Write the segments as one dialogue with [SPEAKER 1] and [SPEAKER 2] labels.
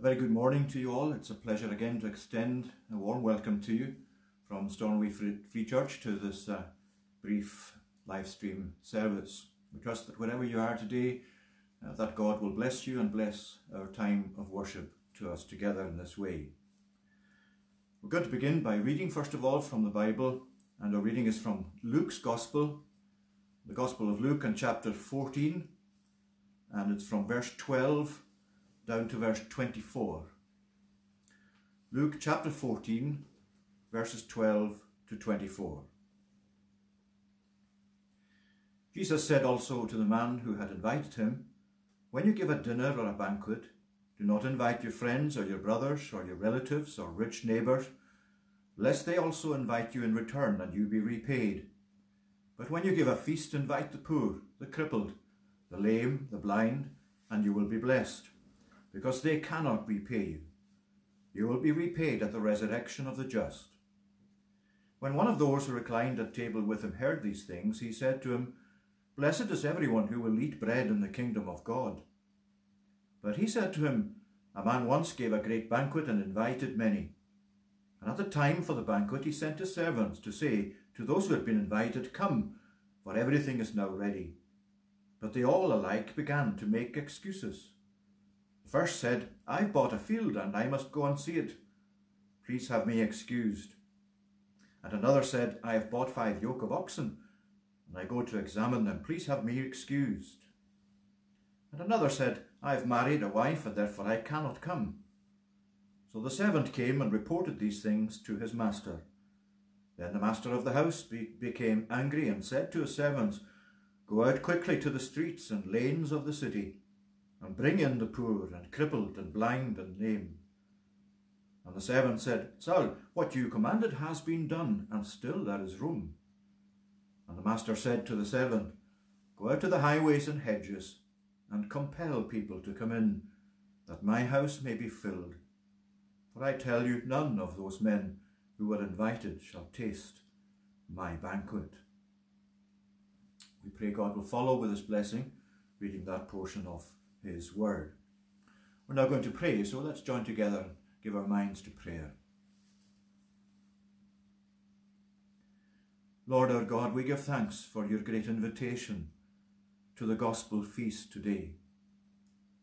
[SPEAKER 1] A very good morning to you all. It's a pleasure again to extend a warm welcome to you from Stornoway Free Church to this uh, brief live stream service. We trust that wherever you are today, uh, that God will bless you and bless our time of worship to us together in this way. We're going to begin by reading first of all from the Bible, and our reading is from Luke's Gospel, the Gospel of Luke and chapter 14, and it's from verse 12 down to verse 24. Luke chapter 14, verses 12 to 24. Jesus said also to the man who had invited him, When you give a dinner or a banquet, do not invite your friends or your brothers or your relatives or rich neighbours, lest they also invite you in return and you be repaid. But when you give a feast, invite the poor, the crippled, the lame, the blind, and you will be blessed because they cannot repay you. You will be repaid at the resurrection of the just. When one of those who reclined at table with him heard these things, he said to him, Blessed is everyone who will eat bread in the kingdom of God. But he said to him, A man once gave a great banquet and invited many. And at the time for the banquet he sent his servants to say to those who had been invited, Come, for everything is now ready. But they all alike began to make excuses first said, I've bought a field and I must go and see it. Please have me excused. And another said, I have bought five yoke of oxen and I go to examine them. Please have me excused. And another said, I have married a wife and therefore I cannot come. So the servant came and reported these things to his master. Then the master of the house be became angry and said to his servants, Go out quickly to the streets and lanes of the city and bring in the poor and crippled and blind and lame. And the servant said, Sir, what you commanded has been done, and still there is room. And the master said to the servant, Go out to the highways and hedges, and compel people to come in, that my house may be filled. For I tell you, none of those men who were invited shall taste my banquet. We pray God will follow with his blessing, reading that portion of his word. We're now going to pray, so let's join together and give our minds to prayer. Lord our God, we give thanks for your great invitation to the gospel feast today.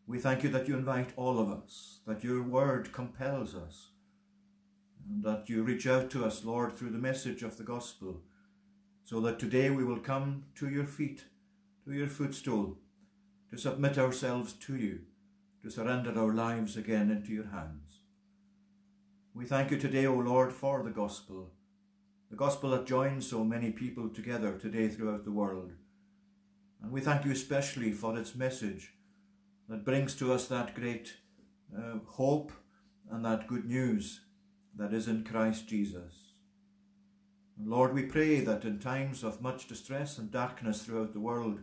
[SPEAKER 1] We thank you that you invite all of us, that your word compels us, and that you reach out to us, Lord, through the message of the gospel, so that today we will come to your feet, to your footstool, to submit ourselves to you, to surrender our lives again into your hands. We thank you today, O Lord, for the gospel, the gospel that joins so many people together today throughout the world. And we thank you especially for its message that brings to us that great uh, hope and that good news that is in Christ Jesus. And Lord, we pray that in times of much distress and darkness throughout the world,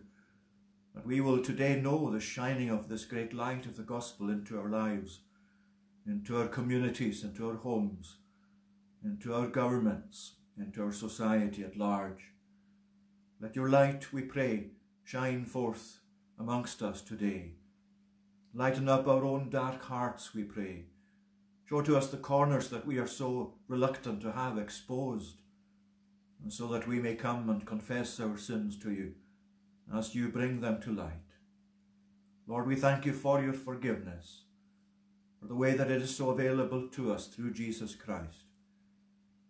[SPEAKER 1] that we will today know the shining of this great light of the gospel into our lives, into our communities, into our homes, into our governments, into our society at large. Let your light, we pray, shine forth amongst us today. Lighten up our own dark hearts, we pray. Show to us the corners that we are so reluctant to have exposed, and so that we may come and confess our sins to you as you bring them to light. Lord, we thank you for your forgiveness, for the way that it is so available to us through Jesus Christ,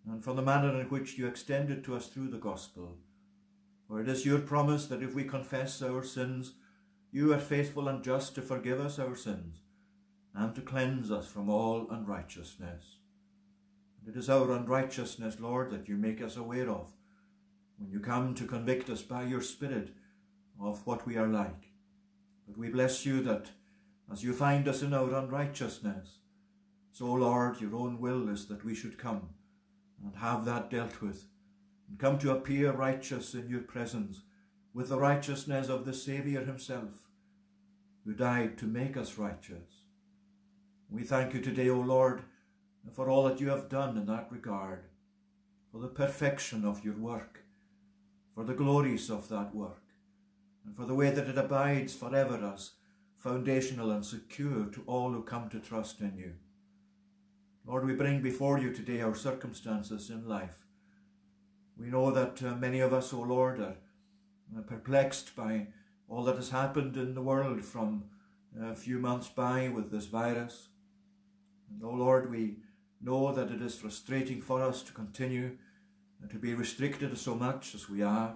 [SPEAKER 1] and for the manner in which you extend it to us through the gospel. For it is your promise that if we confess our sins, you are faithful and just to forgive us our sins and to cleanse us from all unrighteousness. And it is our unrighteousness, Lord, that you make us aware of when you come to convict us by your Spirit of what we are like. But we bless you that as you find us in our unrighteousness, so, Lord, your own will is that we should come and have that dealt with, and come to appear righteous in your presence with the righteousness of the Saviour himself, who died to make us righteous. We thank you today, O Lord, for all that you have done in that regard, for the perfection of your work, for the glories of that work and for the way that it abides forever as foundational and secure to all who come to trust in you. Lord, we bring before you today our circumstances in life. We know that uh, many of us, O oh Lord, are uh, perplexed by all that has happened in the world from a few months by with this virus. And, O oh Lord, we know that it is frustrating for us to continue to be restricted so much as we are.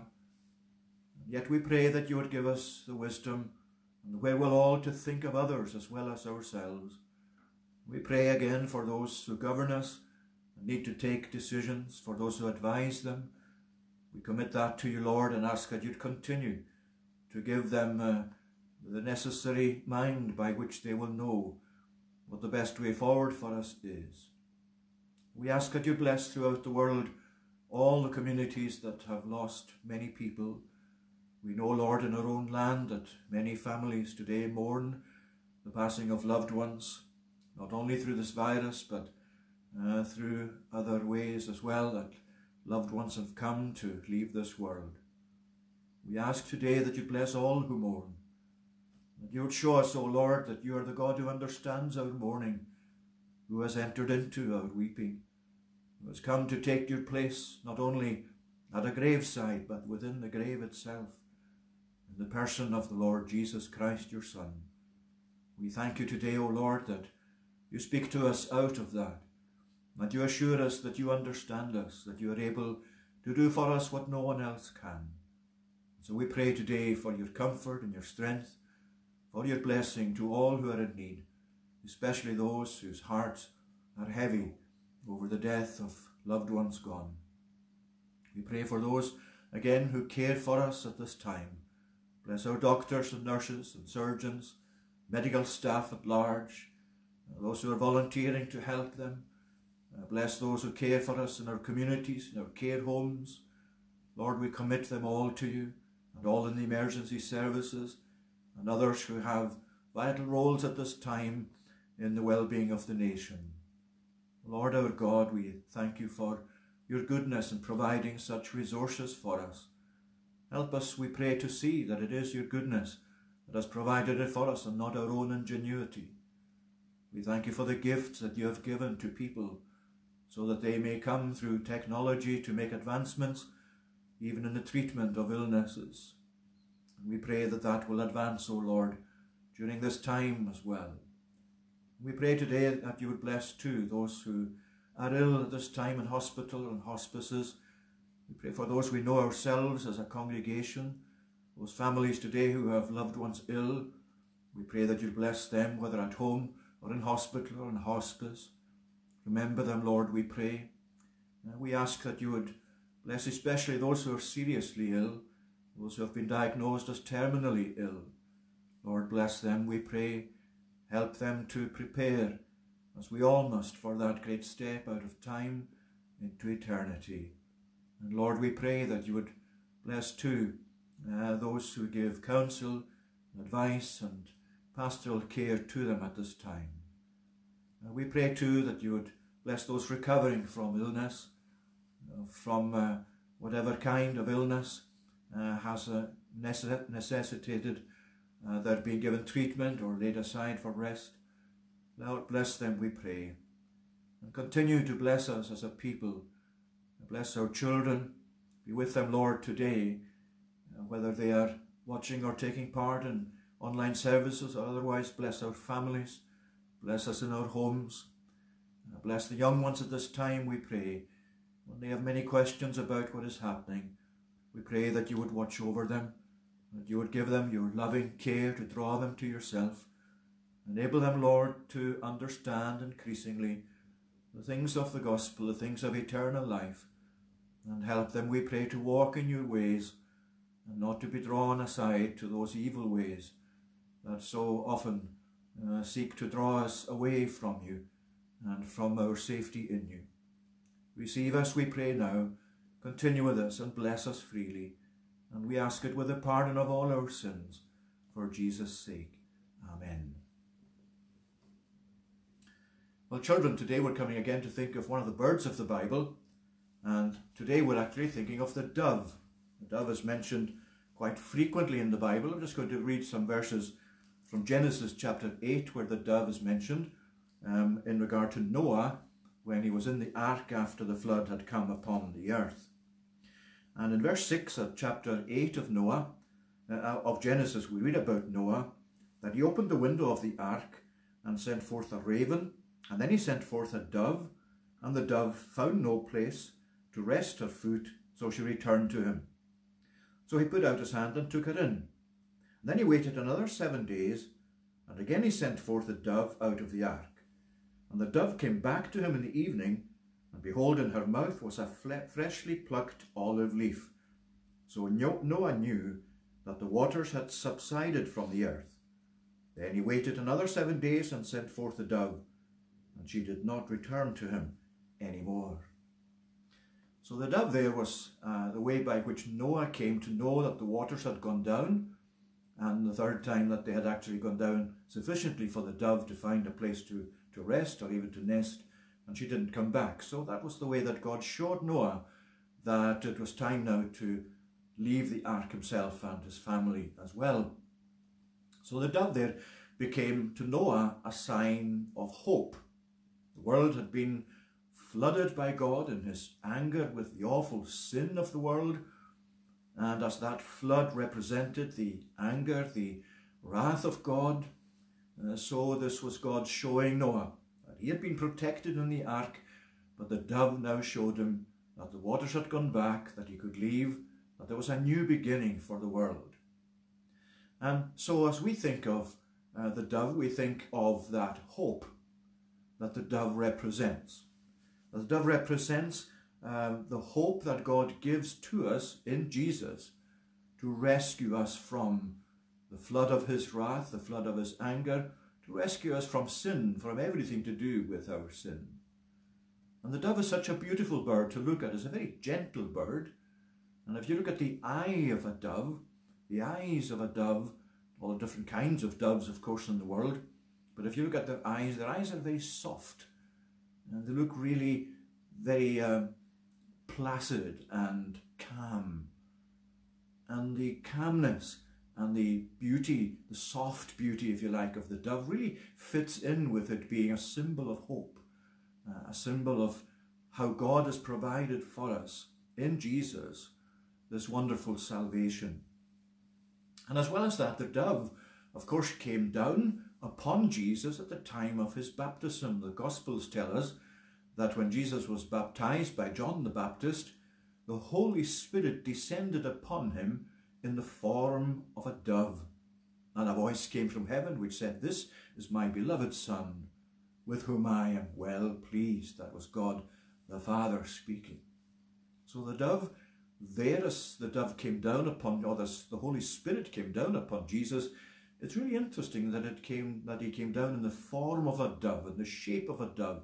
[SPEAKER 1] Yet we pray that you would give us the wisdom and the wherewithal to think of others as well as ourselves. We pray again for those who govern us and need to take decisions, for those who advise them. We commit that to you, Lord, and ask that you'd continue to give them uh, the necessary mind by which they will know what the best way forward for us is. We ask that you bless throughout the world all the communities that have lost many people. We know, Lord, in our own land that many families today mourn the passing of loved ones, not only through this virus, but uh, through other ways as well, that loved ones have come to leave this world. We ask today that you bless all who mourn, that you would show us, O Lord, that you are the God who understands our mourning, who has entered into our weeping who has come to take your place not only at a graveside but within the grave itself the person of the Lord Jesus Christ your Son. We thank you today, O Lord, that you speak to us out of that, that you assure us that you understand us, that you are able to do for us what no one else can. So we pray today for your comfort and your strength, for your blessing to all who are in need, especially those whose hearts are heavy over the death of loved ones gone. We pray for those, again, who care for us at this time. Bless our doctors and nurses and surgeons, medical staff at large, uh, those who are volunteering to help them. Uh, bless those who care for us in our communities, in our care homes. Lord, we commit them all to you, and all in the emergency services, and others who have vital roles at this time in the well-being of the nation. Lord our God, we thank you for your goodness in providing such resources for us. Help us, we pray, to see that it is your goodness that has provided it for us and not our own ingenuity. We thank you for the gifts that you have given to people so that they may come through technology to make advancements even in the treatment of illnesses. We pray that that will advance, O Lord, during this time as well. We pray today that you would bless too those who are ill at this time in hospital and hospices. We pray for those we know ourselves as a congregation, those families today who have loved ones ill. We pray that you bless them, whether at home or in hospital or in hospice. Remember them, Lord, we pray. And we ask that you would bless especially those who are seriously ill, those who have been diagnosed as terminally ill. Lord, bless them, we pray. Help them to prepare, as we all must, for that great step out of time into eternity. And Lord, we pray that you would bless too uh, those who give counsel, advice, and pastoral care to them at this time. Uh, we pray too that you would bless those recovering from illness, uh, from uh, whatever kind of illness uh, has uh, necessitated uh, they're being given treatment or laid aside for rest. Lord, bless them, we pray. And continue to bless us as a people. Bless our children. Be with them, Lord, today, uh, whether they are watching or taking part in online services or otherwise. Bless our families. Bless us in our homes. Uh, bless the young ones at this time, we pray. When they have many questions about what is happening, we pray that you would watch over them that you would give them your loving care to draw them to yourself. Enable them, Lord, to understand increasingly the things of the gospel, the things of eternal life, and help them, we pray, to walk in your ways and not to be drawn aside to those evil ways that so often uh, seek to draw us away from you and from our safety in you. Receive us, we pray now. Continue with us and bless us freely and we ask it with the pardon of all our sins, for Jesus' sake. Amen. Well, children, today we're coming again to think of one of the birds of the Bible, and today we're actually thinking of the dove. The dove is mentioned quite frequently in the Bible. I'm just going to read some verses from Genesis chapter 8, where the dove is mentioned um, in regard to Noah when he was in the ark after the flood had come upon the earth. And in verse 6 of chapter 8 of Noah, uh, of Genesis, we read about Noah that he opened the window of the ark and sent forth a raven, and then he sent forth a dove, and the dove found no place to rest her foot, so she returned to him. So he put out his hand and took her in. And then he waited another seven days, and again he sent forth a dove out of the ark. And the dove came back to him in the evening, and behold, in her mouth was a freshly plucked olive leaf. So Noah knew that the waters had subsided from the earth. Then he waited another seven days and sent forth the dove, and she did not return to him any more. So the dove there was uh, the way by which Noah came to know that the waters had gone down, and the third time that they had actually gone down sufficiently for the dove to find a place to, to rest or even to nest, and she didn't come back. So that was the way that God showed Noah that it was time now to leave the ark himself and his family as well. So the dove there became to Noah a sign of hope. The world had been flooded by God in his anger with the awful sin of the world. And as that flood represented the anger, the wrath of God, uh, so this was God showing Noah that he had been protected in the ark, but the dove now showed him that the waters had gone back, that he could leave, that there was a new beginning for the world. And so as we think of uh, the dove, we think of that hope that the dove represents. The dove represents um, the hope that God gives to us in Jesus to rescue us from the flood of his wrath, the flood of his anger, to rescue us from sin, from everything to do with our sin. And the dove is such a beautiful bird to look at. It's a very gentle bird. And if you look at the eye of a dove, the eyes of a dove, all the different kinds of doves, of course, in the world, but if you look at their eyes, their eyes are very soft. And they look really very uh, placid and calm. And the calmness and the beauty, the soft beauty, if you like, of the dove really fits in with it being a symbol of hope, uh, a symbol of how God has provided for us in Jesus this wonderful salvation. And as well as that, the dove, of course, came down upon Jesus at the time of his baptism. The Gospels tell us that when Jesus was baptized by John the Baptist, the Holy Spirit descended upon him in the form of a dove. And a voice came from heaven which said, This is my beloved Son, with whom I am well pleased. That was God the Father speaking. So the dove, there as the dove came down upon, or the, the Holy Spirit came down upon Jesus, it's really interesting that it came that he came down in the form of a dove, in the shape of a dove,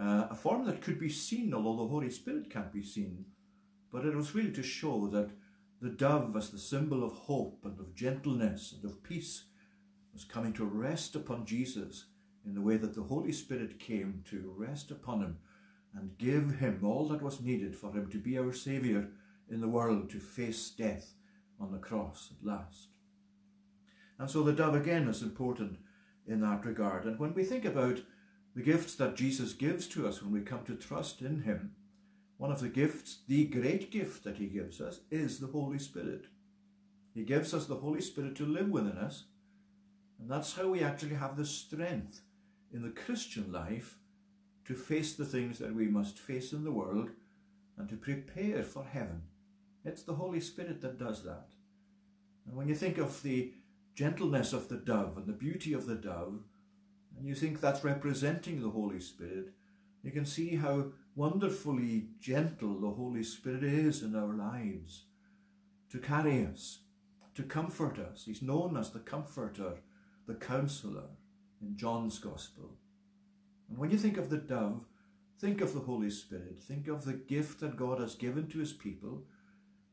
[SPEAKER 1] uh, a form that could be seen, although the Holy Spirit can't be seen. But it was really to show that the dove, as the symbol of hope and of gentleness and of peace, was coming to rest upon Jesus in the way that the Holy Spirit came to rest upon him and give him all that was needed for him to be our Saviour in the world, to face death on the cross at last. And so the dove again is important in that regard. And when we think about the gifts that Jesus gives to us when we come to trust in him, one of the gifts, the great gift that he gives us, is the Holy Spirit. He gives us the Holy Spirit to live within us, and that's how we actually have the strength in the Christian life to face the things that we must face in the world and to prepare for heaven. It's the Holy Spirit that does that. And when you think of the gentleness of the dove and the beauty of the dove, and you think that's representing the Holy Spirit, you can see how wonderfully gentle the Holy Spirit is in our lives to carry us, to comfort us. He's known as the Comforter, the Counselor in John's Gospel. And when you think of the dove, think of the Holy Spirit, think of the gift that God has given to his people,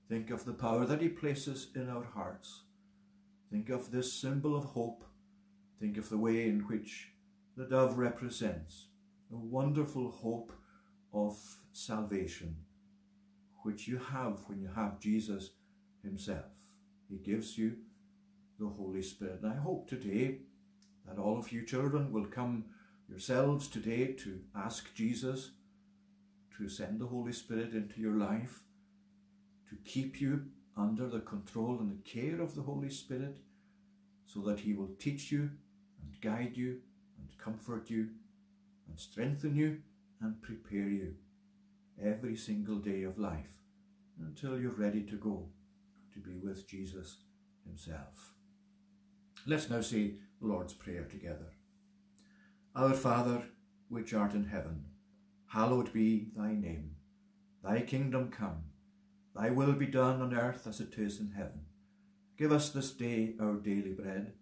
[SPEAKER 1] think of the power that he places in our hearts, think of this symbol of hope, think of the way in which the dove represents a wonderful hope of salvation, which you have when you have Jesus himself. He gives you the Holy Spirit. And I hope today that all of you children will come yourselves today to ask Jesus to send the Holy Spirit into your life, to keep you under the control and the care of the Holy Spirit, so that He will teach you and guide you and comfort you and strengthen you and prepare you every single day of life until you're ready to go to be with Jesus Himself. Let's now say the Lord's Prayer together. Our Father, which art in heaven, hallowed be thy name. Thy kingdom come, thy will be done on earth as it is in heaven. Give us this day our daily bread,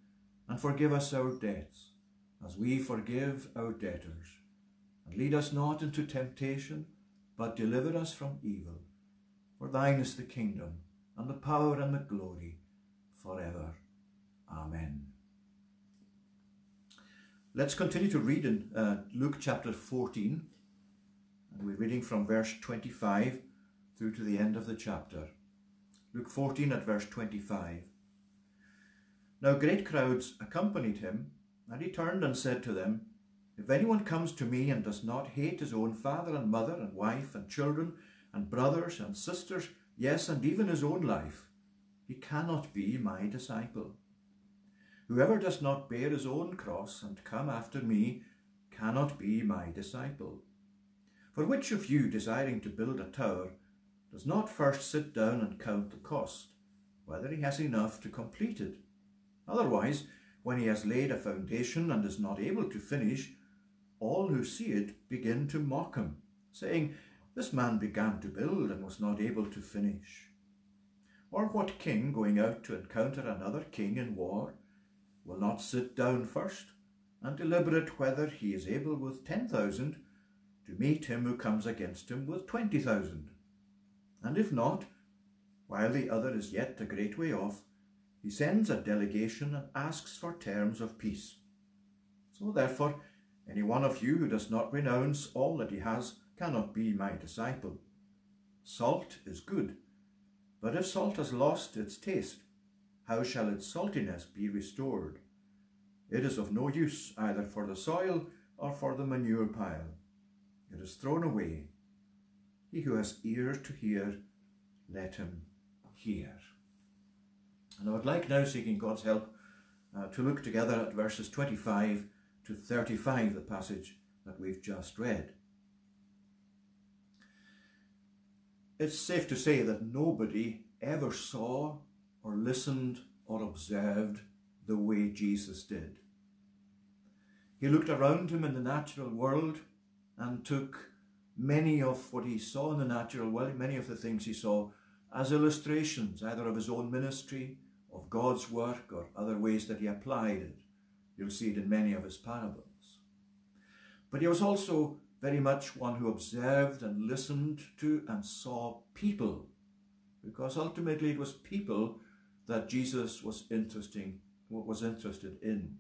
[SPEAKER 1] and forgive us our debts, as we forgive our debtors. And lead us not into temptation, but deliver us from evil. For thine is the kingdom, and the power, and the glory, forever. Amen. Let's continue to read in uh, Luke chapter 14. And we're reading from verse 25 through to the end of the chapter. Luke 14 at verse 25. Now great crowds accompanied him, and he turned and said to them, If anyone comes to me and does not hate his own father and mother and wife and children and brothers and sisters, yes, and even his own life, he cannot be my disciple. Whoever does not bear his own cross and come after me cannot be my disciple. For which of you, desiring to build a tower, does not first sit down and count the cost, whether he has enough to complete it? Otherwise, when he has laid a foundation and is not able to finish, all who see it begin to mock him, saying, This man began to build and was not able to finish. Or what king going out to encounter another king in war will not sit down first and deliberate whether he is able with 10,000 to meet him who comes against him with 20,000. And if not, while the other is yet a great way off, he sends a delegation and asks for terms of peace. So therefore, any one of you who does not renounce all that he has cannot be my disciple. Salt is good, but if salt has lost its taste, how shall its saltiness be restored? It is of no use either for the soil or for the manure pile. It is thrown away. He who has ears to hear, let him hear. And I would like now, seeking God's help, uh, to look together at verses 25 to 35, the passage that we've just read. It's safe to say that nobody ever saw or listened or observed the way Jesus did. He looked around him in the natural world and took many of what he saw in the natural world, many of the things he saw, as illustrations either of his own ministry, of God's work, or other ways that he applied it. You'll see it in many of his parables. But he was also very much one who observed and listened to and saw people, because ultimately it was people that Jesus was interesting, was interested in.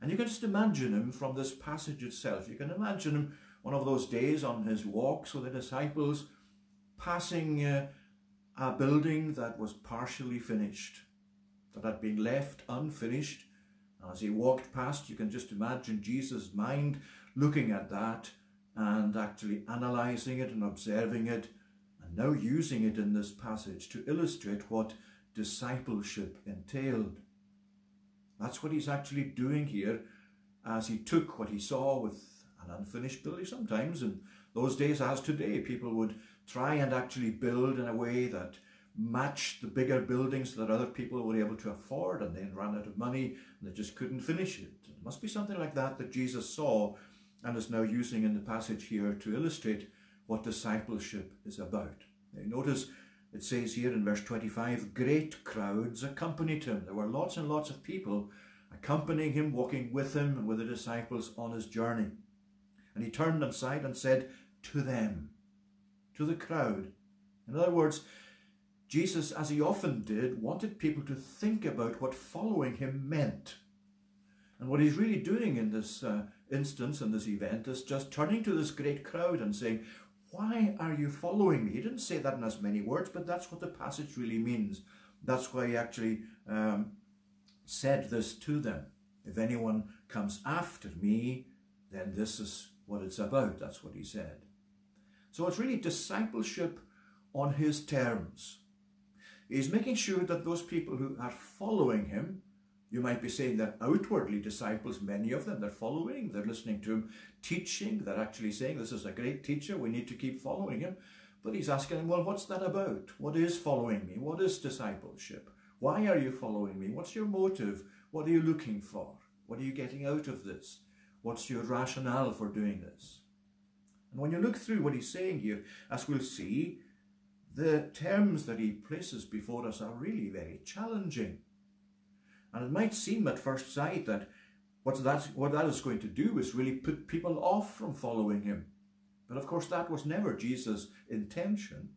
[SPEAKER 1] And you can just imagine him from this passage itself. You can imagine him one of those days on his walks with the disciples, passing uh, a building that was partially finished, that had been left unfinished. As he walked past, you can just imagine Jesus' mind looking at that and actually analysing it and observing it, and now using it in this passage to illustrate what discipleship entailed. That's what he's actually doing here as he took what he saw with an unfinished building. Sometimes in those days, as today, people would try and actually build in a way that matched the bigger buildings that other people were able to afford and then ran out of money and they just couldn't finish it. It must be something like that that Jesus saw and is now using in the passage here to illustrate what discipleship is about. Now, notice it says here in verse 25, great crowds accompanied him. There were lots and lots of people accompanying him, walking with him and with the disciples on his journey. And he turned aside and said to them, to the crowd. In other words, Jesus, as he often did, wanted people to think about what following him meant. And what he's really doing in this uh, instance, in this event, is just turning to this great crowd and saying, why are you following me? He didn't say that in as many words, but that's what the passage really means. That's why he actually um, said this to them. If anyone comes after me, then this is what it's about. That's what he said. So it's really discipleship on his terms. He's making sure that those people who are following him, you might be saying they're outwardly disciples, many of them, they're following, they're listening to him teaching, they're actually saying, This is a great teacher, we need to keep following him. But he's asking them, Well, what's that about? What is following me? What is discipleship? Why are you following me? What's your motive? What are you looking for? What are you getting out of this? What's your rationale for doing this? And when you look through what he's saying here, as we'll see, the terms that he places before us are really very challenging. And it might seem at first sight that what that, what that is going to do is really put people off from following him. But of course, that was never Jesus' intention.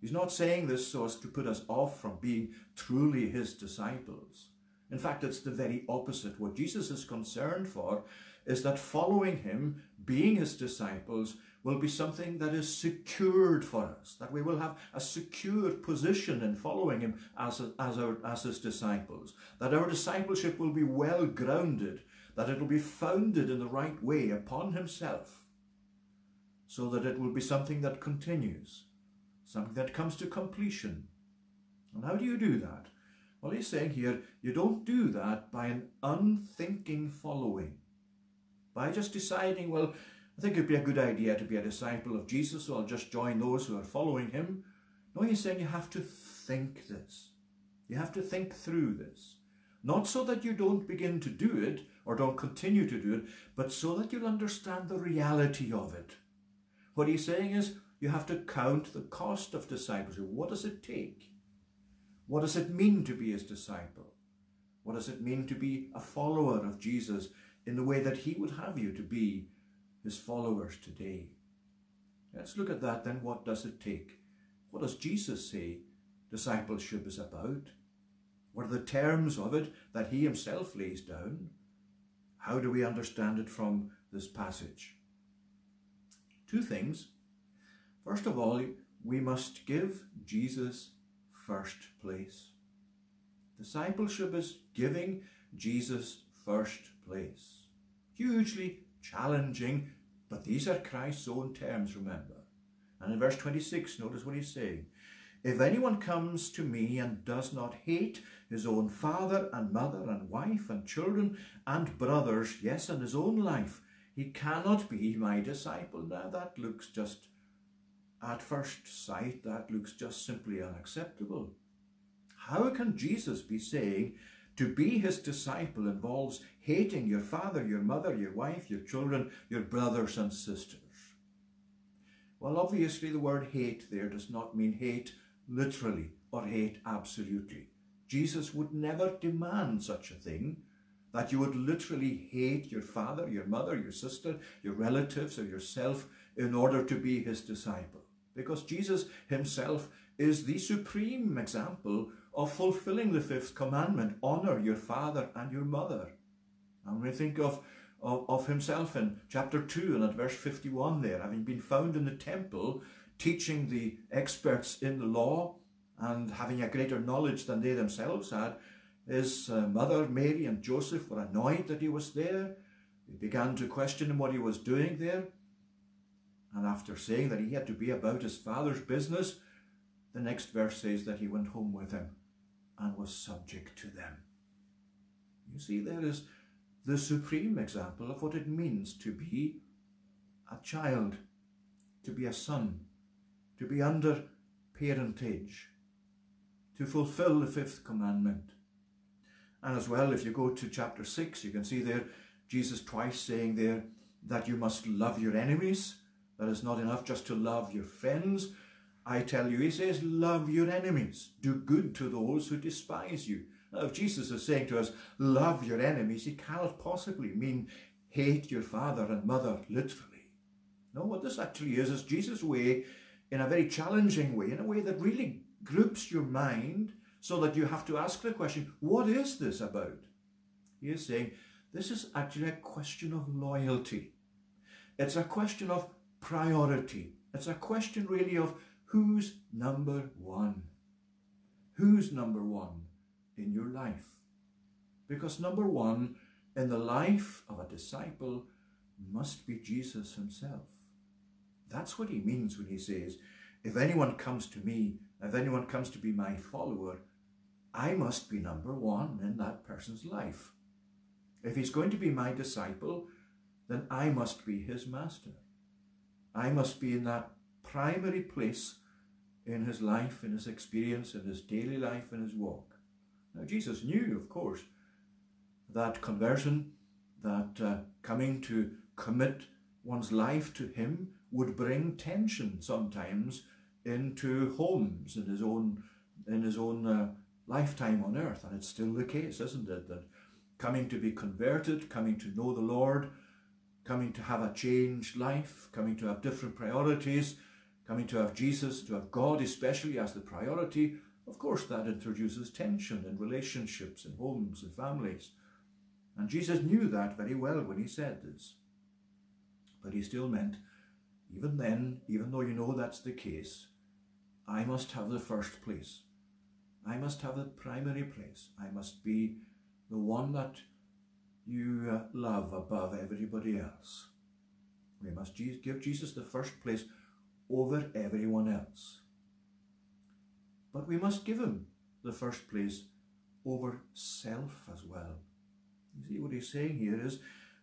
[SPEAKER 1] He's not saying this so as to put us off from being truly his disciples. In fact, it's the very opposite. What Jesus is concerned for is that following him, being his disciples, will be something that is secured for us, that we will have a secure position in following him as, as, our, as his disciples, that our discipleship will be well grounded, that it will be founded in the right way upon himself, so that it will be something that continues, something that comes to completion. And how do you do that? Well, he's saying here, you don't do that by an unthinking following, by just deciding, well, I think it'd be a good idea to be a disciple of Jesus, so I'll just join those who are following him. No, he's saying you have to think this. You have to think through this. Not so that you don't begin to do it or don't continue to do it, but so that you'll understand the reality of it. What he's saying is you have to count the cost of discipleship. What does it take? What does it mean to be his disciple? What does it mean to be a follower of Jesus in the way that he would have you to be his followers today. Let's look at that then. What does it take? What does Jesus say discipleship is about? What are the terms of it that he himself lays down? How do we understand it from this passage? Two things. First of all, we must give Jesus first place. Discipleship is giving Jesus first place. Hugely challenging, but these are Christ's own terms, remember. And in verse 26, notice what he's saying. If anyone comes to me and does not hate his own father and mother and wife and children and brothers, yes, and his own life, he cannot be my disciple. Now that looks just, at first sight, that looks just simply unacceptable. How can Jesus be saying to be his disciple involves hating your father, your mother, your wife, your children, your brothers and sisters. Well, obviously, the word hate there does not mean hate literally or hate absolutely. Jesus would never demand such a thing that you would literally hate your father, your mother, your sister, your relatives, or yourself in order to be his disciple. Because Jesus himself is the supreme example of fulfilling the fifth commandment honor your father and your mother. And we think of, of, of himself in chapter 2 and at verse 51 there, having been found in the temple, teaching the experts in the law and having a greater knowledge than they themselves had. His uh, mother, Mary, and Joseph were annoyed that he was there. They began to question him what he was doing there. And after saying that he had to be about his father's business, the next verse says that he went home with him and was subject to them. You see, there is the supreme example of what it means to be a child, to be a son, to be under parentage, to fulfill the fifth commandment. And as well, if you go to chapter 6, you can see there Jesus twice saying there that you must love your enemies. That is not enough just to love your friends. I tell you, he says, love your enemies. Do good to those who despise you. Now, if Jesus is saying to us, love your enemies, he cannot possibly mean hate your father and mother literally. No, what this actually is, is Jesus' way in a very challenging way, in a way that really groups your mind so that you have to ask the question, what is this about? He is saying, this is actually a question of loyalty. It's a question of priority. It's a question really of who's number one. Who's number one? in your life. Because number one in the life of a disciple must be Jesus himself. That's what he means when he says, if anyone comes to me, if anyone comes to be my follower, I must be number one in that person's life. If he's going to be my disciple, then I must be his master. I must be in that primary place in his life, in his experience, in his daily life, in his walk. Now, Jesus knew, of course, that conversion, that uh, coming to commit one's life to him would bring tension sometimes into homes in his own in his own uh, lifetime on earth and it's still the case isn't it that coming to be converted coming to know the lord coming to have a changed life coming to have different priorities coming to have jesus to have god especially as the priority of course that introduces tension in relationships in homes and families and jesus knew that very well when he said this but he still meant even then, even though you know that's the case, I must have the first place. I must have the primary place. I must be the one that you uh, love above everybody else. We must give Jesus the first place over everyone else. But we must give him the first place over self as well. You see what he's saying here is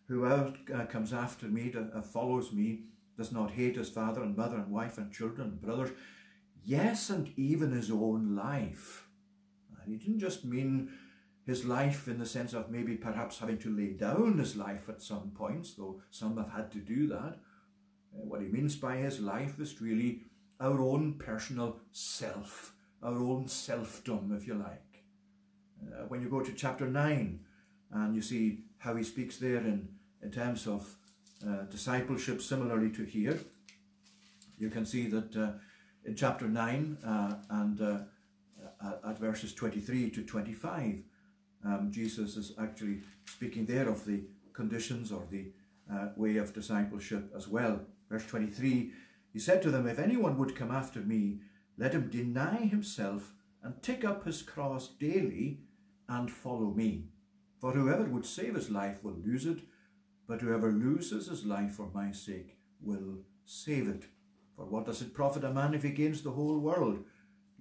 [SPEAKER 1] whoever uh, comes after me, to, uh, follows me, does not hate his father and mother and wife and children and brothers, yes, and even his own life. And he didn't just mean his life in the sense of maybe perhaps having to lay down his life at some points, though some have had to do that. What he means by his life is really our own personal self, our own selfdom, if you like. Uh, when you go to chapter 9 and you see how he speaks there in, in terms of uh, discipleship similarly to here. You can see that uh, in chapter 9 uh, and uh, at verses 23 to 25, um, Jesus is actually speaking there of the conditions or the uh, way of discipleship as well. Verse 23, he said to them, If anyone would come after me, let him deny himself and take up his cross daily and follow me. For whoever would save his life will lose it, but whoever loses his life for my sake will save it. For what does it profit a man if he gains the whole world,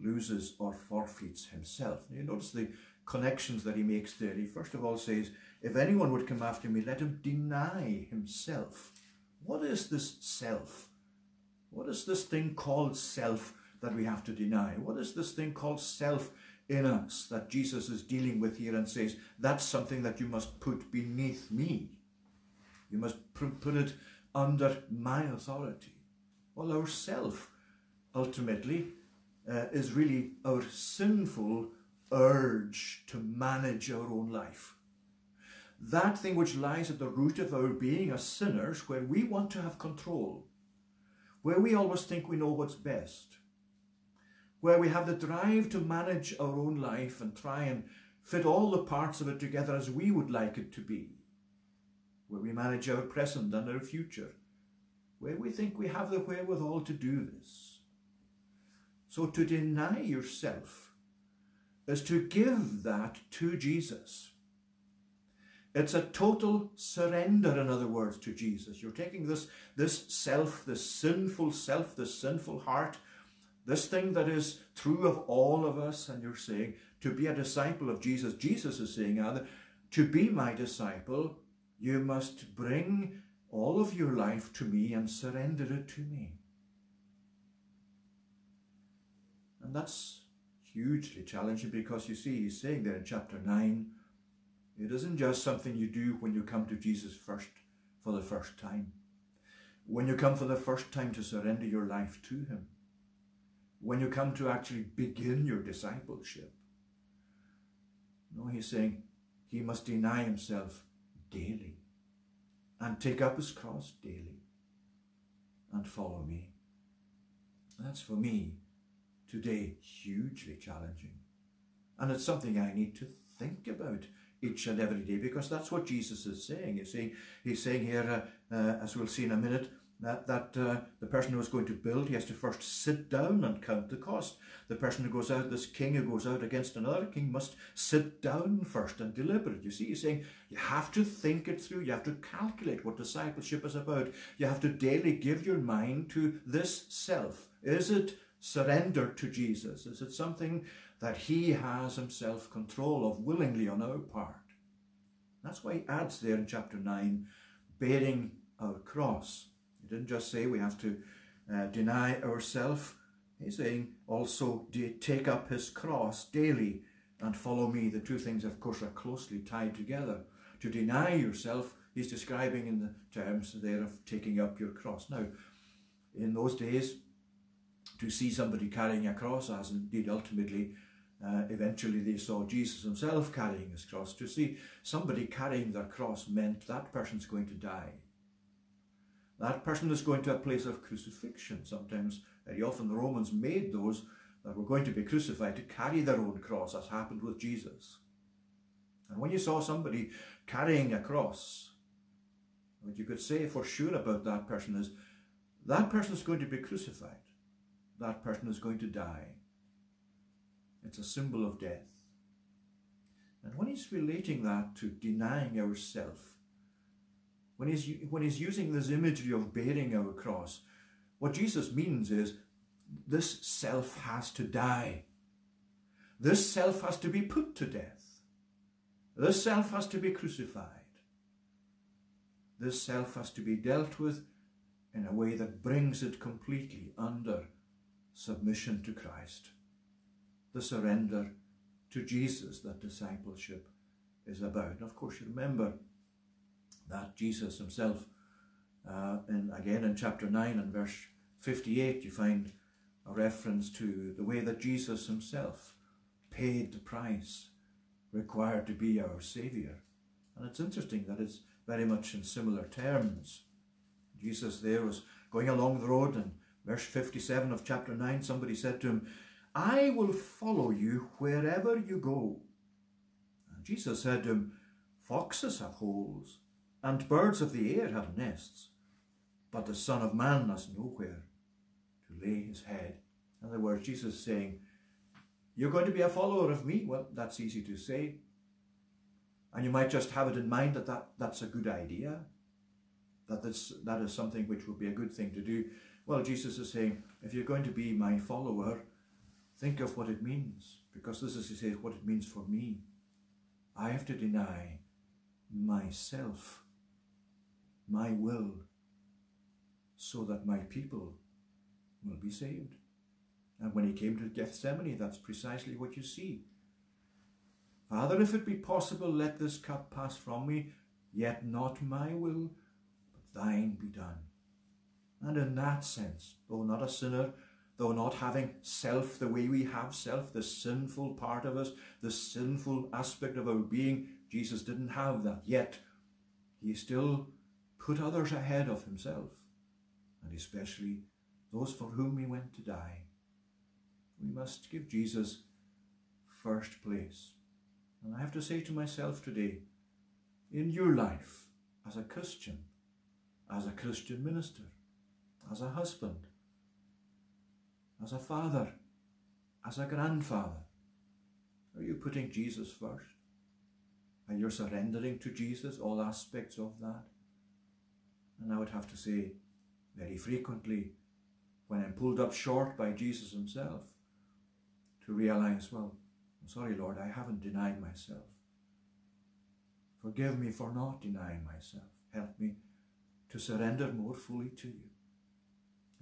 [SPEAKER 1] loses or forfeits himself? Now you notice the connections that he makes there. He first of all says, If anyone would come after me, let him deny himself. What is this self? What is this thing called self that we have to deny? What is this thing called self in us that Jesus is dealing with here and says, that's something that you must put beneath me? You must put it under my authority. Well, our self ultimately uh, is really our sinful urge to manage our own life. That thing which lies at the root of our being as sinners, where we want to have control, where we always think we know what's best, where we have the drive to manage our own life and try and fit all the parts of it together as we would like it to be where we manage our present and our future, where we think we have the wherewithal to do this. So to deny yourself is to give that to Jesus. It's a total surrender, in other words, to Jesus. You're taking this, this self, this sinful self, this sinful heart, this thing that is true of all of us, and you're saying, to be a disciple of Jesus. Jesus is saying, to be my disciple, you must bring all of your life to me and surrender it to me. And that's hugely challenging because you see, he's saying there in chapter 9, it isn't just something you do when you come to Jesus first for the first time. When you come for the first time to surrender your life to him. When you come to actually begin your discipleship. No, he's saying he must deny himself daily and take up his cross daily and follow me. That's for me today hugely challenging. And it's something I need to think about each and every day because that's what Jesus is saying. He's saying, he's saying here, uh, uh, as we'll see in a minute, that, that uh, the person who is going to build, he has to first sit down and count the cost. The person who goes out, this king who goes out against another king, must sit down first and deliberate. You see, he's saying you have to think it through. You have to calculate what discipleship is about. You have to daily give your mind to this self. Is it surrendered to Jesus? Is it something that he has himself control of willingly on our part? That's why he adds there in chapter 9, bearing our cross. He didn't just say we have to uh, deny ourselves. He's saying also take up his cross daily and follow me. The two things, of course, are closely tied together. To deny yourself, he's describing in the terms there of taking up your cross. Now, in those days, to see somebody carrying a cross, as indeed ultimately, uh, eventually they saw Jesus himself carrying his cross. To see somebody carrying their cross meant that person's going to die. That person is going to a place of crucifixion. Sometimes, very often, the Romans made those that were going to be crucified to carry their own cross, as happened with Jesus. And when you saw somebody carrying a cross, what you could say for sure about that person is that person is going to be crucified. That person is going to die. It's a symbol of death. And when he's relating that to denying ourself, when he's, when he's using this imagery of bearing our cross, what Jesus means is this self has to die. This self has to be put to death. This self has to be crucified. This self has to be dealt with in a way that brings it completely under submission to Christ. The surrender to Jesus that discipleship is about. And of course, you remember that Jesus himself, uh, in, again in chapter 9 and verse 58, you find a reference to the way that Jesus himself paid the price required to be our Saviour. And it's interesting that it's very much in similar terms. Jesus there was going along the road and verse 57 of chapter 9, somebody said to him, I will follow you wherever you go. And Jesus said to him, Foxes have holes, and birds of the air have nests, but the Son of Man has nowhere to lay his head. In other words, Jesus saying, You're going to be a follower of me? Well, that's easy to say. And you might just have it in mind that, that that's a good idea, that this, that is something which would be a good thing to do. Well, Jesus is saying, if you're going to be my follower, think of what it means, because this is, he says, what it means for me. I have to deny myself my will so that my people will be saved. And when he came to Gethsemane, that's precisely what you see. Father, if it be possible, let this cup pass from me, yet not my will, but thine be done. And in that sense, though not a sinner, though not having self the way we have self, the sinful part of us, the sinful aspect of our being, Jesus didn't have that. Yet, he still put others ahead of himself, and especially those for whom he went to die. We must give Jesus first place. And I have to say to myself today, in your life, as a Christian, as a Christian minister, as a husband, as a father, as a grandfather, are you putting Jesus first? And you're surrendering to Jesus all aspects of that? And I would have to say, very frequently, when I'm pulled up short by Jesus himself, to realize, well, I'm sorry, Lord, I haven't denied myself. Forgive me for not denying myself. Help me to surrender more fully to you.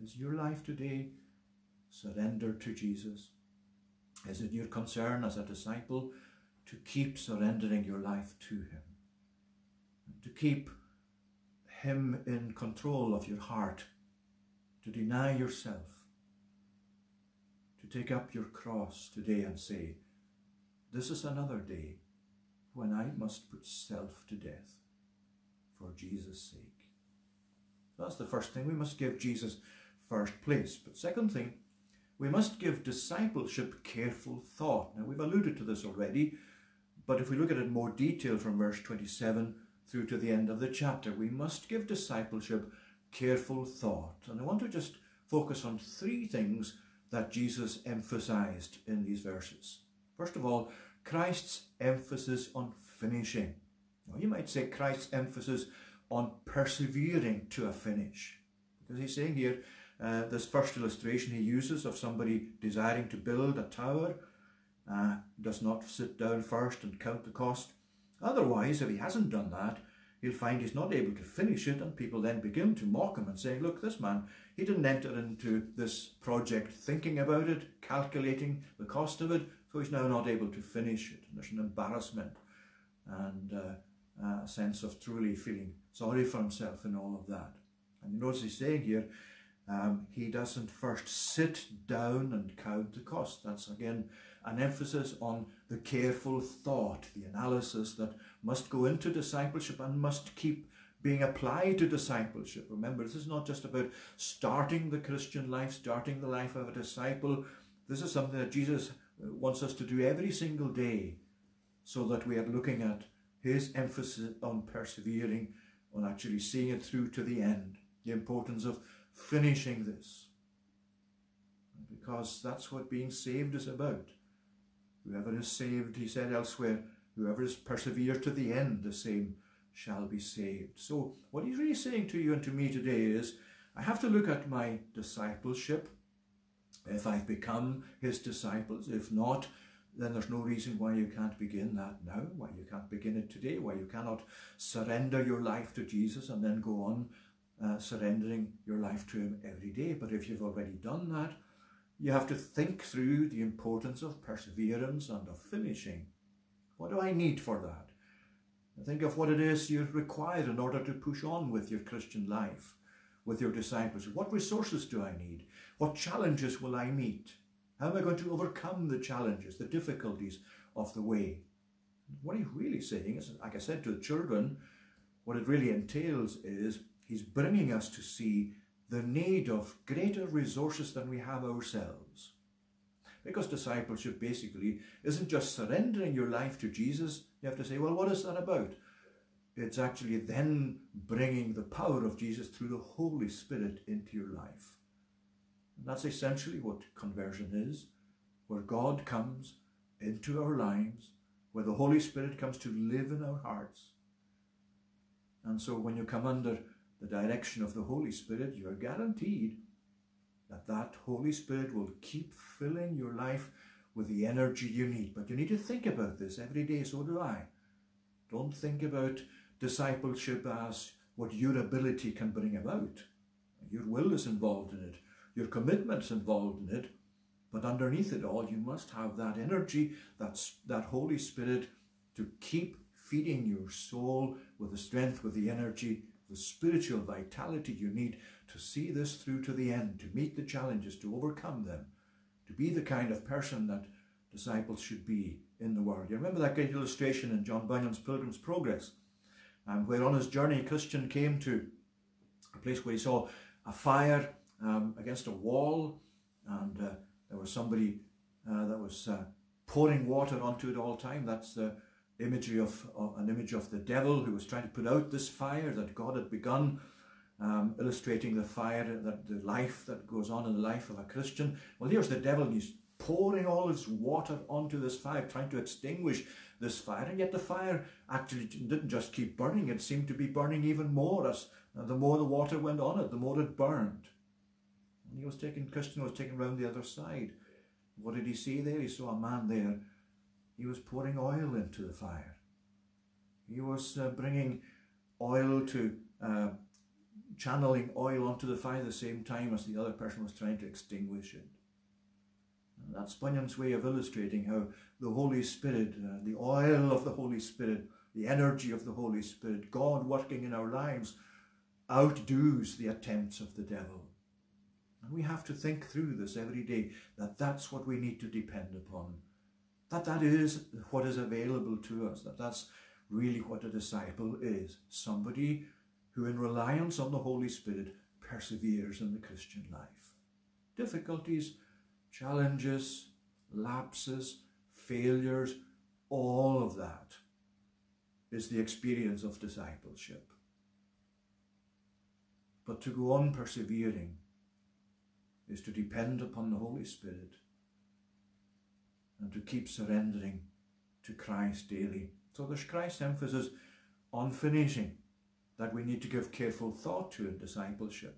[SPEAKER 1] Is your life today surrendered to Jesus? Is it your concern as a disciple to keep surrendering your life to Him? To keep him in control of your heart, to deny yourself, to take up your cross today and say, This is another day when I must put self to death for Jesus' sake. That's the first thing. We must give Jesus first place. But second thing, we must give discipleship careful thought. Now, we've alluded to this already, but if we look at it more detail from verse 27 through to the end of the chapter. We must give discipleship careful thought. And I want to just focus on three things that Jesus emphasized in these verses. First of all, Christ's emphasis on finishing. Now, you might say Christ's emphasis on persevering to a finish. Because he's saying here, uh, this first illustration he uses of somebody desiring to build a tower uh, does not sit down first and count the cost. Otherwise, if he hasn't done that, he'll find he's not able to finish it, and people then begin to mock him and say, Look, this man, he didn't enter into this project thinking about it, calculating the cost of it, so he's now not able to finish it. And there's an embarrassment and uh, a sense of truly feeling sorry for himself in all of that. And you notice he's saying here, um, he doesn't first sit down and count the cost. That's again an emphasis on the careful thought, the analysis that must go into discipleship and must keep being applied to discipleship. Remember, this is not just about starting the Christian life, starting the life of a disciple. This is something that Jesus wants us to do every single day so that we are looking at his emphasis on persevering, on actually seeing it through to the end, the importance of finishing this. Because that's what being saved is about. Whoever is saved, he said elsewhere, whoever is persevered to the end, the same shall be saved. So, what he's really saying to you and to me today is I have to look at my discipleship. If I've become his disciples, if not, then there's no reason why you can't begin that now, why you can't begin it today, why you cannot surrender your life to Jesus and then go on uh, surrendering your life to Him every day. But if you've already done that, you have to think through the importance of perseverance and of finishing. What do I need for that? Think of what it is you require in order to push on with your Christian life, with your disciples. What resources do I need? What challenges will I meet? How am I going to overcome the challenges, the difficulties of the way? What he's really saying is, like I said to the children, what it really entails is he's bringing us to see the need of greater resources than we have ourselves. Because discipleship basically isn't just surrendering your life to Jesus. You have to say, well, what is that about? It's actually then bringing the power of Jesus through the Holy Spirit into your life. And that's essentially what conversion is, where God comes into our lives, where the Holy Spirit comes to live in our hearts. And so when you come under the direction of the Holy Spirit, you are guaranteed that that Holy Spirit will keep filling your life with the energy you need. But you need to think about this every day, so do I. Don't think about discipleship as what your ability can bring about. Your will is involved in it, your commitment's involved in it, but underneath it all, you must have that energy, that's that Holy Spirit to keep feeding your soul with the strength, with the energy the spiritual vitality you need to see this through to the end, to meet the challenges, to overcome them, to be the kind of person that disciples should be in the world. You remember that great illustration in John Bunyan's Pilgrim's Progress, um, where on his journey Christian came to a place where he saw a fire um, against a wall, and uh, there was somebody uh, that was uh, pouring water onto it all the time. That's the imagery of, of, an image of the devil who was trying to put out this fire that God had begun, um, illustrating the fire, that the life that goes on in the life of a Christian. Well, here's the devil, and he's pouring all his water onto this fire, trying to extinguish this fire, and yet the fire actually didn't just keep burning; it seemed to be burning even more as uh, the more the water went on it, the more it burned. And he was taken, Christian was taken round the other side. What did he see there? He saw a man there he was pouring oil into the fire. He was uh, bringing oil to, uh, channeling oil onto the fire at the same time as the other person was trying to extinguish it. And that's Bunyan's way of illustrating how the Holy Spirit, uh, the oil of the Holy Spirit, the energy of the Holy Spirit, God working in our lives, outdoes the attempts of the devil. And we have to think through this every day that that's what we need to depend upon that that is what is available to us, that that's really what a disciple is. Somebody who in reliance on the Holy Spirit perseveres in the Christian life. Difficulties, challenges, lapses, failures, all of that is the experience of discipleship. But to go on persevering is to depend upon the Holy Spirit and to keep surrendering to Christ daily. So there's Christ's emphasis on finishing that we need to give careful thought to in discipleship.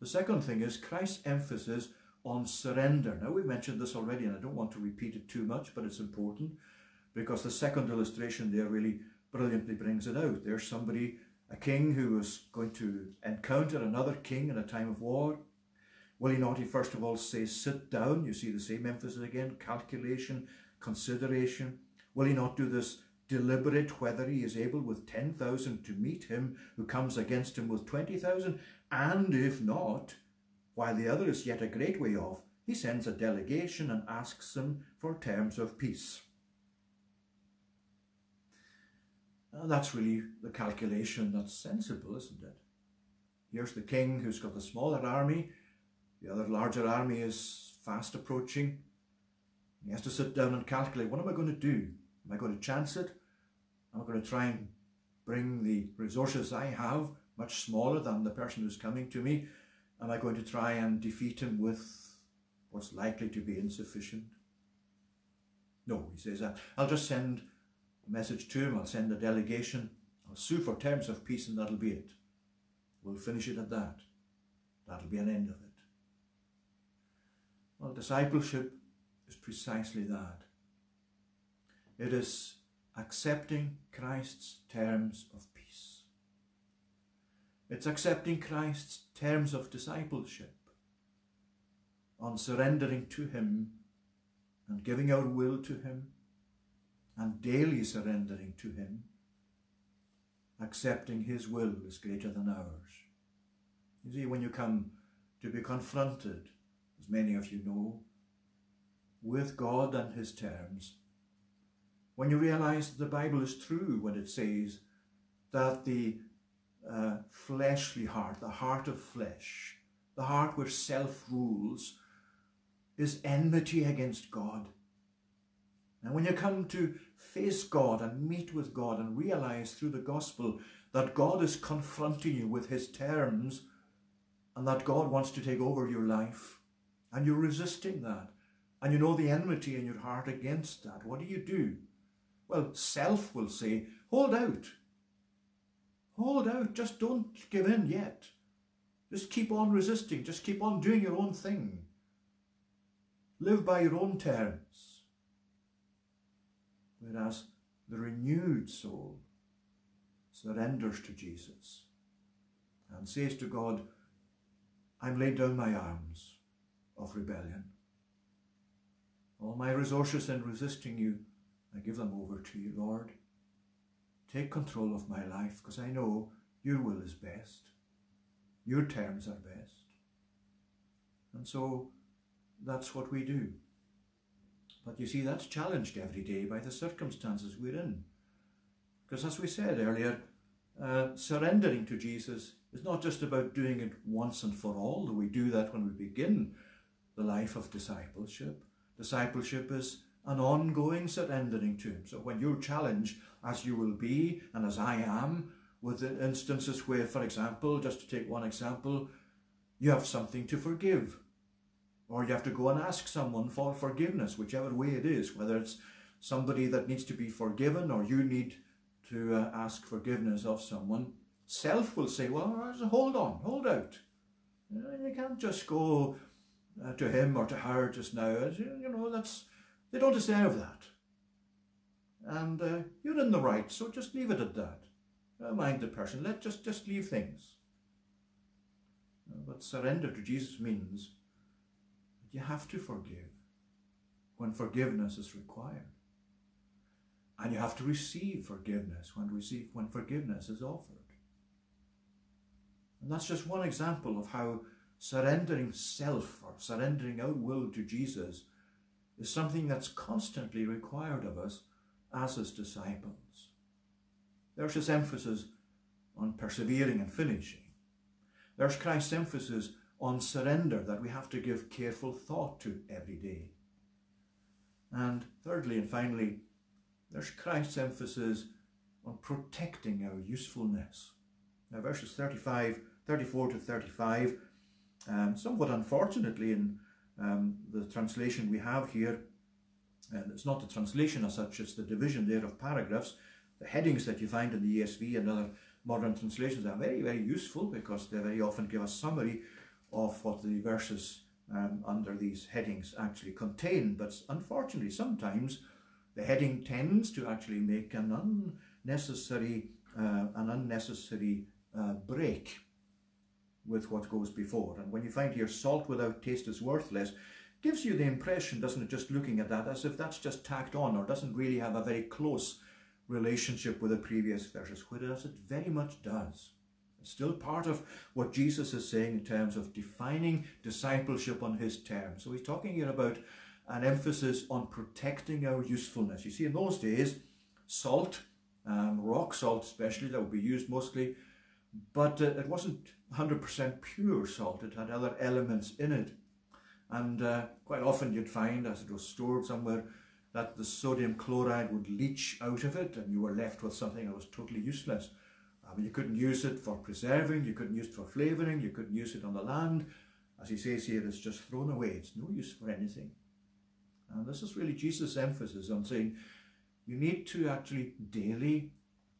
[SPEAKER 1] The second thing is Christ's emphasis on surrender. Now, we mentioned this already, and I don't want to repeat it too much, but it's important because the second illustration there really brilliantly brings it out. There's somebody, a king who was going to encounter another king in a time of war. Will he not, he first of all say, sit down? You see the same emphasis again, calculation, consideration. Will he not do this deliberate whether he is able with 10,000 to meet him who comes against him with 20,000? And if not, while the other is yet a great way off, he sends a delegation and asks them for terms of peace. Now that's really the calculation that's sensible, isn't it? Here's the king who's got the smaller army, the other larger army is fast approaching. He has to sit down and calculate, what am I going to do? Am I going to chance it? Am I going to try and bring the resources I have, much smaller than the person who's coming to me? Am I going to try and defeat him with what's likely to be insufficient? No, he says, I'll just send a message to him, I'll send a delegation, I'll sue for terms of peace and that'll be it. We'll finish it at that. That'll be an end of it. Well, discipleship is precisely that. It is accepting Christ's terms of peace. It's accepting Christ's terms of discipleship on surrendering to Him and giving our will to Him and daily surrendering to Him, accepting His will is greater than ours. You see, when you come to be confronted, many of you know, with God and His terms, when you realize that the Bible is true when it says that the uh, fleshly heart, the heart of flesh, the heart where self rules, is enmity against God. And when you come to face God and meet with God and realize through the gospel that God is confronting you with his terms and that God wants to take over your life, and you're resisting that, and you know the enmity in your heart against that, what do you do? Well, self will say, hold out. Hold out. Just don't give in yet. Just keep on resisting. Just keep on doing your own thing. Live by your own terms. Whereas the renewed soul surrenders to Jesus and says to God, I'm laying down my arms of rebellion. All my resources in resisting you I give them over to you, Lord. Take control of my life because I know your will is best. Your terms are best. And so that's what we do. But you see, that's challenged every day by the circumstances we're in. Because as we said earlier, uh, surrendering to Jesus is not just about doing it once and for all, though we do that when we begin the life of discipleship. Discipleship is an ongoing surrendering to Him. So when you're challenged, as you will be, and as I am, with instances where, for example, just to take one example, you have something to forgive, or you have to go and ask someone for forgiveness, whichever way it is, whether it's somebody that needs to be forgiven or you need to uh, ask forgiveness of someone, self will say, well, hold on, hold out. You can't just go uh, to him or to her just now. You know, that's they don't deserve that. And uh, you're in the right, so just leave it at that. Don't mind the person. Let just just leave things. But surrender to Jesus means that you have to forgive when forgiveness is required. And you have to receive forgiveness when receive when forgiveness is offered. And that's just one example of how surrendering self or surrendering our will to Jesus is something that's constantly required of us as his disciples. There's his emphasis on persevering and finishing. There's Christ's emphasis on surrender that we have to give careful thought to every day. And thirdly and finally, there's Christ's emphasis on protecting our usefulness. Now verses 35 34 to 35. Um, somewhat unfortunately, in um, the translation we have here, and it's not the translation as such, it's the division there of paragraphs. The headings that you find in the ESV and other modern translations are very, very useful because they very often give a summary of what the verses um, under these headings actually contain. But unfortunately, sometimes the heading tends to actually make an unnecessary, uh, an unnecessary uh, break with what goes before. And when you find here salt without taste is worthless, gives you the impression, doesn't it, just looking at that, as if that's just tacked on or doesn't really have a very close relationship with the previous verses, whereas it very much does. It's still part of what Jesus is saying in terms of defining discipleship on his terms. So he's talking here about an emphasis on protecting our usefulness. You see, in those days, salt, um, rock salt especially, that would be used mostly, but uh, it wasn't 100% pure salt. It had other elements in it. And uh, quite often you'd find, as it was stored somewhere, that the sodium chloride would leach out of it and you were left with something that was totally useless. I mean, you couldn't use it for preserving, you couldn't use it for flavouring, you couldn't use it on the land. As he says here, it's just thrown away. It's no use for anything. And this is really Jesus' emphasis on saying you need to actually daily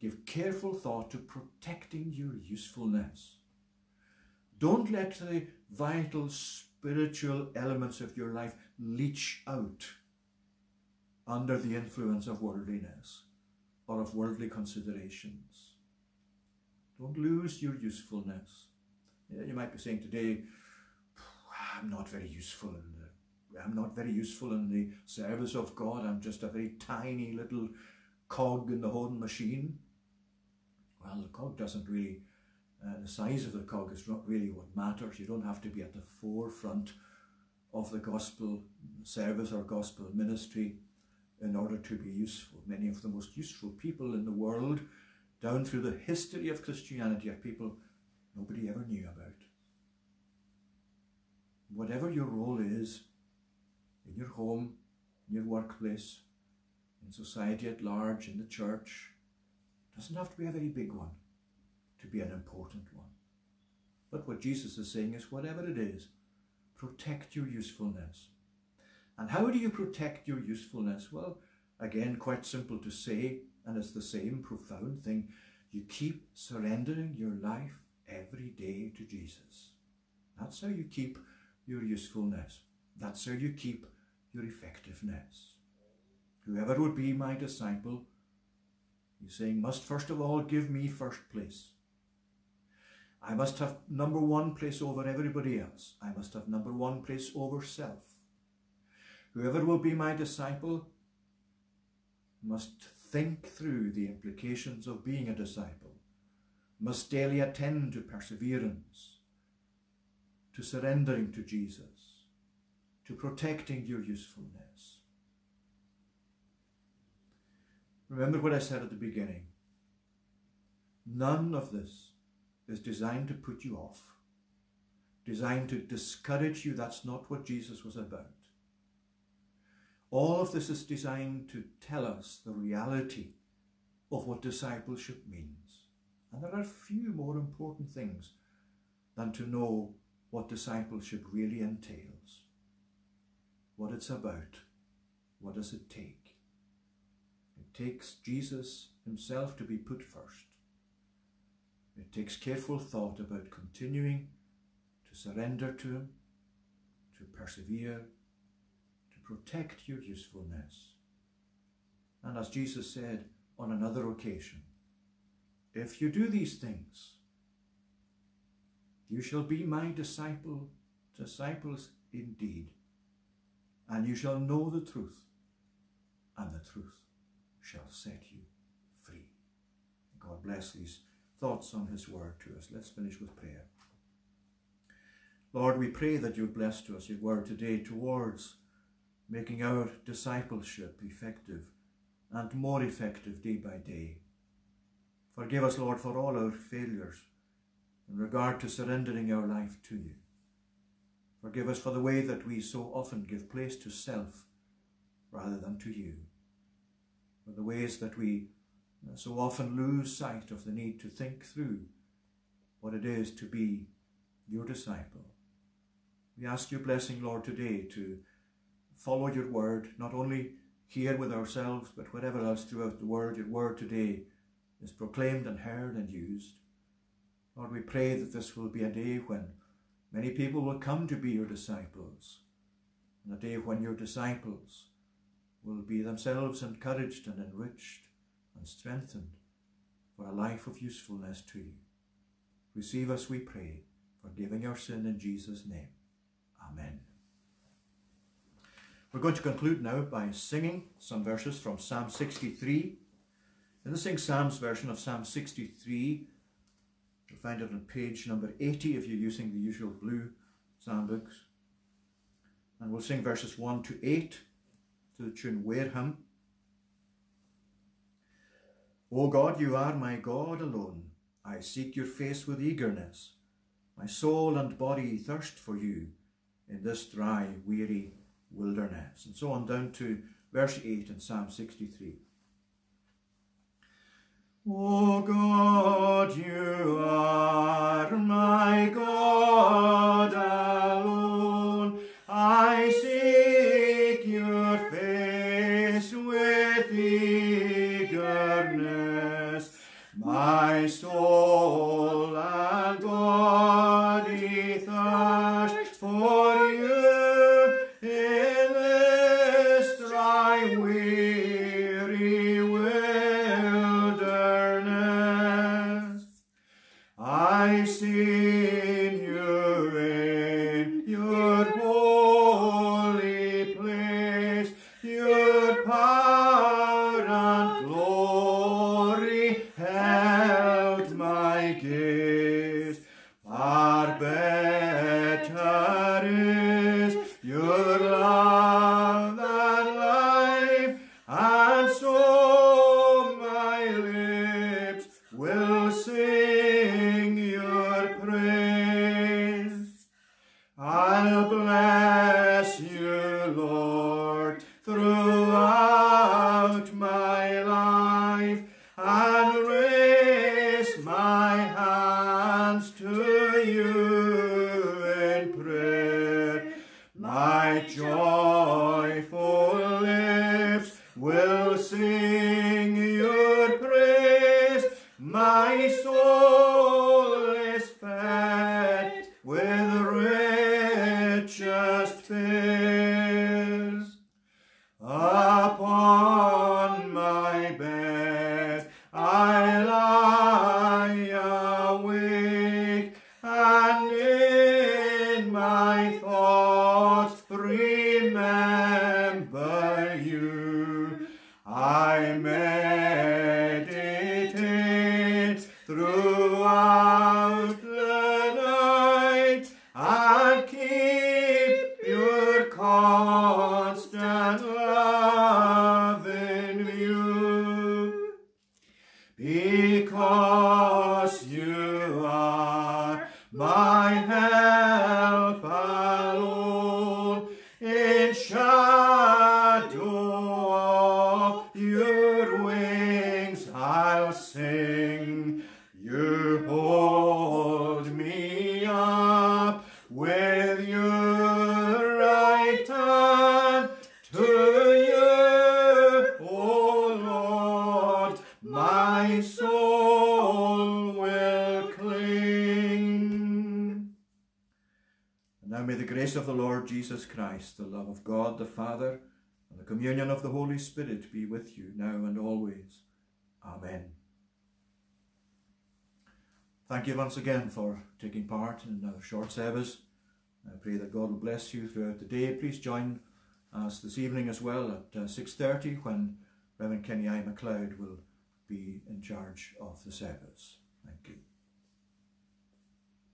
[SPEAKER 1] give careful thought to protecting your usefulness. Don't let the vital spiritual elements of your life leach out under the influence of worldliness or of worldly considerations. Don't lose your usefulness. You might be saying today, I'm not very useful in the, I'm not very useful in the service of God. I'm just a very tiny little cog in the whole machine. Well, the cog doesn't really uh, the size of the cog is not really what matters. You don't have to be at the forefront of the gospel service or gospel ministry in order to be useful. Many of the most useful people in the world, down through the history of Christianity, are people nobody ever knew about. Whatever your role is, in your home, in your workplace, in society at large, in the church, doesn't have to be a very big one to be an important one. But what Jesus is saying is whatever it is, protect your usefulness. And how do you protect your usefulness? Well, again, quite simple to say, and it's the same profound thing. You keep surrendering your life every day to Jesus. That's how you keep your usefulness. That's how you keep your effectiveness. Whoever would be my disciple, he's saying, must first of all give me first place. I must have number one place over everybody else. I must have number one place over self. Whoever will be my disciple must think through the implications of being a disciple, must daily attend to perseverance, to surrendering to Jesus, to protecting your usefulness. Remember what I said at the beginning. None of this is designed to put you off, designed to discourage you. That's not what Jesus was about. All of this is designed to tell us the reality of what discipleship means. And there are few more important things than to know what discipleship really entails, what it's about, what does it take. It takes Jesus himself to be put first. It takes careful thought about continuing to surrender to Him, to persevere, to protect your usefulness. And as Jesus said on another occasion, if you do these things, you shall be my disciple, disciples indeed, and you shall know the truth, and the truth shall set you free. God bless these thoughts on his word to us. Let's finish with prayer. Lord, we pray that you bless to us your word today towards making our discipleship effective and more effective day by day. Forgive us, Lord, for all our failures in regard to surrendering our life to you. Forgive us for the way that we so often give place to self rather than to you, for the ways that we so often lose sight of the need to think through what it is to be your disciple. We ask your blessing, Lord, today to follow your word, not only here with ourselves, but wherever else throughout the world your word today is proclaimed and heard and used. Lord, we pray that this will be a day when many people will come to be your disciples, and a day when your disciples will be themselves encouraged and enriched and strengthened for a life of usefulness to you. Receive us, we pray, forgiving our sin in Jesus' name. Amen. We're going to conclude now by singing some verses from Psalm 63. In the Sing Psalms version of Psalm 63, you'll find it on page number 80 if you're using the usual blue psalm books. And we'll sing verses 1 to 8 to the tune Wareham. O God, you are my God alone. I seek your face with eagerness. My soul and body thirst for you in this dry, weary wilderness. And so on down to verse 8 in Psalm 63. O God, you are my God richest fears. Jesus Christ, the love of God the Father, and the communion of the Holy Spirit be with you now and always. Amen. Thank you once again for taking part in our short service. I pray that God will bless you throughout the day. Please join us this evening as well at uh, 6.30 when Reverend Kenny I. MacLeod will be in charge of the service.